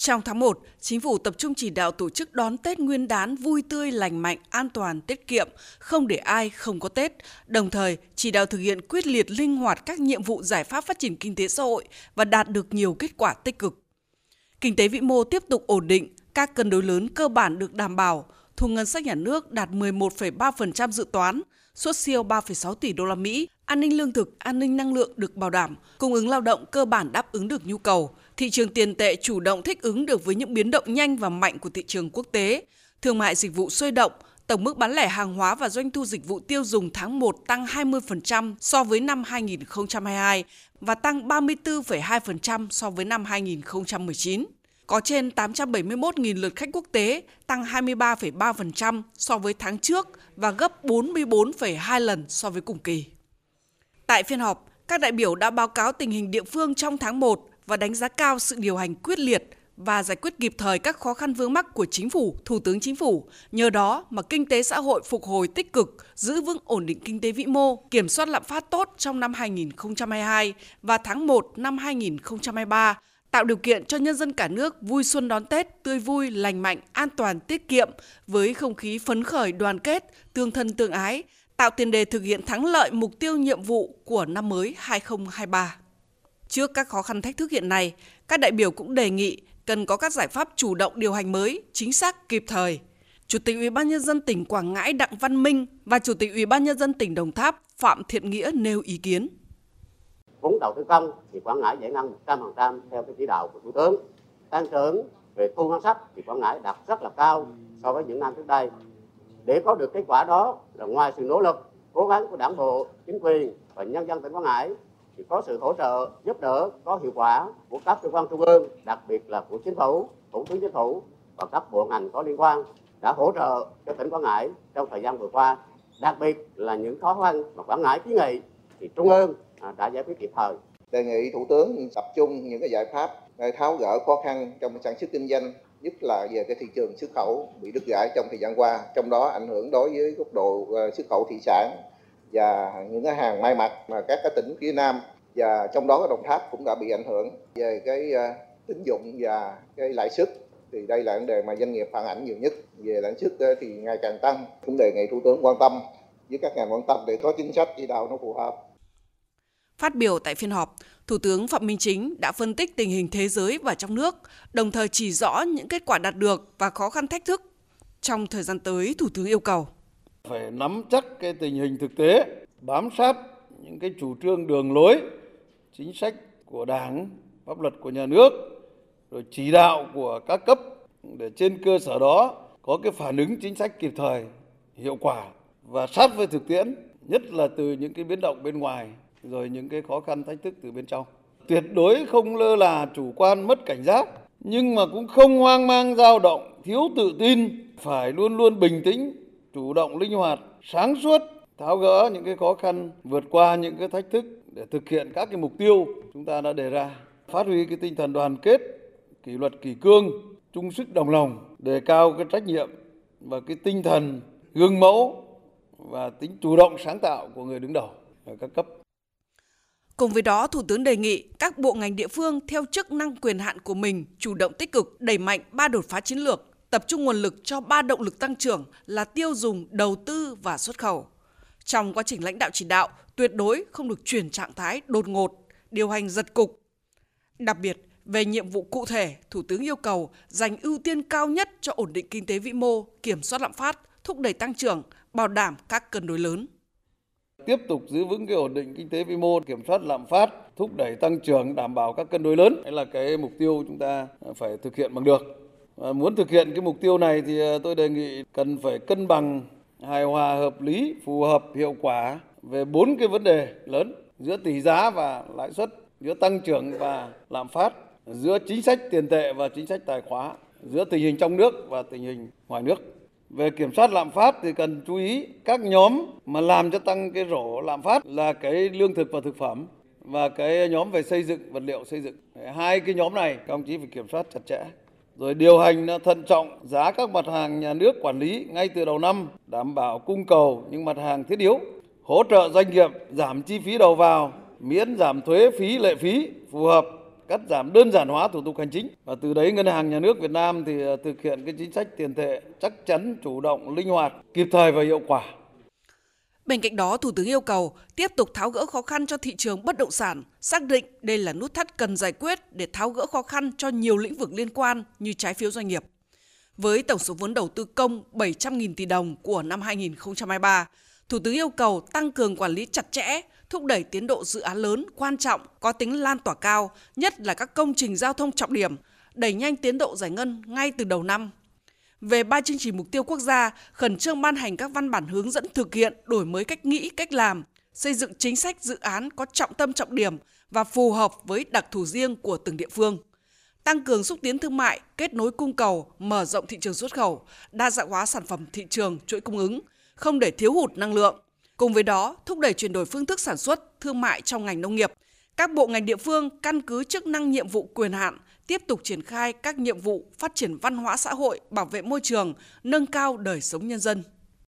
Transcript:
Trong tháng 1, Chính phủ tập trung chỉ đạo tổ chức đón Tết Nguyên đán vui tươi, lành mạnh, an toàn, tiết kiệm, không để ai không có Tết. Đồng thời, chỉ đạo thực hiện quyết liệt linh hoạt các nhiệm vụ giải pháp phát triển kinh tế xã hội và đạt được nhiều kết quả tích cực. Kinh tế vĩ mô tiếp tục ổn định, các cân đối lớn cơ bản được đảm bảo, thu ngân sách nhà nước đạt 11,3% dự toán, xuất siêu 3,6 tỷ đô la Mỹ, an ninh lương thực, an ninh năng lượng được bảo đảm, cung ứng lao động cơ bản đáp ứng được nhu cầu, thị trường tiền tệ chủ động thích ứng được với những biến động nhanh và mạnh của thị trường quốc tế, thương mại dịch vụ sôi động, tổng mức bán lẻ hàng hóa và doanh thu dịch vụ tiêu dùng tháng 1 tăng 20% so với năm 2022 và tăng 34,2% so với năm 2019 có trên 871.000 lượt khách quốc tế, tăng 23,3% so với tháng trước và gấp 44,2 lần so với cùng kỳ. Tại phiên họp, các đại biểu đã báo cáo tình hình địa phương trong tháng 1 và đánh giá cao sự điều hành quyết liệt và giải quyết kịp thời các khó khăn vướng mắc của chính phủ, thủ tướng chính phủ. Nhờ đó mà kinh tế xã hội phục hồi tích cực, giữ vững ổn định kinh tế vĩ mô, kiểm soát lạm phát tốt trong năm 2022 và tháng 1 năm 2023, tạo điều kiện cho nhân dân cả nước vui xuân đón Tết tươi vui, lành mạnh, an toàn, tiết kiệm với không khí phấn khởi, đoàn kết, tương thân tương ái, tạo tiền đề thực hiện thắng lợi mục tiêu nhiệm vụ của năm mới 2023. Trước các khó khăn thách thức hiện nay, các đại biểu cũng đề nghị cần có các giải pháp chủ động điều hành mới, chính xác, kịp thời. Chủ tịch Ủy ban nhân dân tỉnh Quảng Ngãi Đặng Văn Minh và Chủ tịch Ủy ban nhân dân tỉnh Đồng Tháp Phạm Thiện Nghĩa nêu ý kiến. Vốn đầu tư công thì Quảng Ngãi giải ngân 100% theo cái chỉ đạo của Thủ tướng. Tăng trưởng về thu ngân sách thì Quảng Ngãi đạt rất là cao so với những năm trước đây. Để có được kết quả đó là ngoài sự nỗ lực, cố gắng của Đảng bộ, chính quyền và nhân dân tỉnh Quảng Ngãi thì có sự hỗ trợ giúp đỡ có hiệu quả của các cơ quan trung ương đặc biệt là của chính phủ thủ tướng chính phủ và các bộ ngành có liên quan đã hỗ trợ cho tỉnh quảng ngãi trong thời gian vừa qua đặc biệt là những khó khăn mà quảng ngãi kiến nghị thì trung ương À, đã giải quyết kịp thời. Đề nghị thủ tướng tập trung những cái giải pháp để tháo gỡ khó khăn trong sản xuất kinh doanh, nhất là về cái thị trường xuất khẩu bị đứt gãy trong thời gian qua, trong đó ảnh hưởng đối với góc độ à, xuất khẩu thủy sản và những cái hàng may mặc mà các cái tỉnh phía Nam và trong đó Đồng Tháp cũng đã bị ảnh hưởng. Về cái tín dụng và cái lãi suất thì đây là vấn đề mà doanh nghiệp phản ảnh nhiều nhất. Về lãi suất thì ngày càng tăng. Cũng đề nghị thủ tướng quan tâm với các ngành quan tâm để có chính sách chỉ đạo nó phù hợp. Phát biểu tại phiên họp, Thủ tướng Phạm Minh Chính đã phân tích tình hình thế giới và trong nước, đồng thời chỉ rõ những kết quả đạt được và khó khăn thách thức. Trong thời gian tới, Thủ tướng yêu cầu phải nắm chắc cái tình hình thực tế, bám sát những cái chủ trương đường lối, chính sách của Đảng, pháp luật của nhà nước, rồi chỉ đạo của các cấp để trên cơ sở đó có cái phản ứng chính sách kịp thời, hiệu quả và sát với thực tiễn, nhất là từ những cái biến động bên ngoài rồi những cái khó khăn thách thức từ bên trong. Tuyệt đối không lơ là chủ quan mất cảnh giác, nhưng mà cũng không hoang mang dao động, thiếu tự tin, phải luôn luôn bình tĩnh, chủ động linh hoạt, sáng suốt, tháo gỡ những cái khó khăn, vượt qua những cái thách thức để thực hiện các cái mục tiêu chúng ta đã đề ra. Phát huy cái tinh thần đoàn kết, kỷ luật kỷ cương, chung sức đồng lòng, đề cao cái trách nhiệm và cái tinh thần gương mẫu và tính chủ động sáng tạo của người đứng đầu ở các cấp. Cùng với đó, Thủ tướng đề nghị các bộ ngành địa phương theo chức năng quyền hạn của mình chủ động tích cực đẩy mạnh ba đột phá chiến lược, tập trung nguồn lực cho ba động lực tăng trưởng là tiêu dùng, đầu tư và xuất khẩu. Trong quá trình lãnh đạo chỉ đạo, tuyệt đối không được chuyển trạng thái đột ngột, điều hành giật cục. Đặc biệt, về nhiệm vụ cụ thể, Thủ tướng yêu cầu dành ưu tiên cao nhất cho ổn định kinh tế vĩ mô, kiểm soát lạm phát, thúc đẩy tăng trưởng, bảo đảm các cân đối lớn tiếp tục giữ vững cái ổn định kinh tế vĩ mô, kiểm soát lạm phát, thúc đẩy tăng trưởng, đảm bảo các cân đối lớn. Đấy là cái mục tiêu chúng ta phải thực hiện bằng được. À, muốn thực hiện cái mục tiêu này thì à, tôi đề nghị cần phải cân bằng hài hòa hợp lý, phù hợp, hiệu quả về bốn cái vấn đề lớn giữa tỷ giá và lãi suất, giữa tăng trưởng và lạm phát, giữa chính sách tiền tệ và chính sách tài khóa, giữa tình hình trong nước và tình hình ngoài nước. Về kiểm soát lạm phát thì cần chú ý các nhóm mà làm cho tăng cái rổ lạm phát là cái lương thực và thực phẩm và cái nhóm về xây dựng, vật liệu xây dựng. Hai cái nhóm này các ông chí phải kiểm soát chặt chẽ. Rồi điều hành thận trọng giá các mặt hàng nhà nước quản lý ngay từ đầu năm, đảm bảo cung cầu những mặt hàng thiết yếu, hỗ trợ doanh nghiệp giảm chi phí đầu vào, miễn giảm thuế phí lệ phí phù hợp cắt giảm đơn giản hóa thủ tục hành chính và từ đấy ngân hàng nhà nước Việt Nam thì à, thực hiện cái chính sách tiền tệ chắc chắn, chủ động, linh hoạt, kịp thời và hiệu quả. Bên cạnh đó, Thủ tướng yêu cầu tiếp tục tháo gỡ khó khăn cho thị trường bất động sản, xác định đây là nút thắt cần giải quyết để tháo gỡ khó khăn cho nhiều lĩnh vực liên quan như trái phiếu doanh nghiệp. Với tổng số vốn đầu tư công 700.000 tỷ đồng của năm 2023, Thủ tướng yêu cầu tăng cường quản lý chặt chẽ, thúc đẩy tiến độ dự án lớn, quan trọng, có tính lan tỏa cao, nhất là các công trình giao thông trọng điểm, đẩy nhanh tiến độ giải ngân ngay từ đầu năm. Về ba chương trình mục tiêu quốc gia, khẩn trương ban hành các văn bản hướng dẫn thực hiện đổi mới cách nghĩ, cách làm, xây dựng chính sách dự án có trọng tâm trọng điểm và phù hợp với đặc thù riêng của từng địa phương tăng cường xúc tiến thương mại, kết nối cung cầu, mở rộng thị trường xuất khẩu, đa dạng hóa sản phẩm thị trường, chuỗi cung ứng, không để thiếu hụt năng lượng. Cùng với đó, thúc đẩy chuyển đổi phương thức sản xuất, thương mại trong ngành nông nghiệp. Các bộ ngành địa phương căn cứ chức năng nhiệm vụ quyền hạn, tiếp tục triển khai các nhiệm vụ phát triển văn hóa xã hội, bảo vệ môi trường, nâng cao đời sống nhân dân.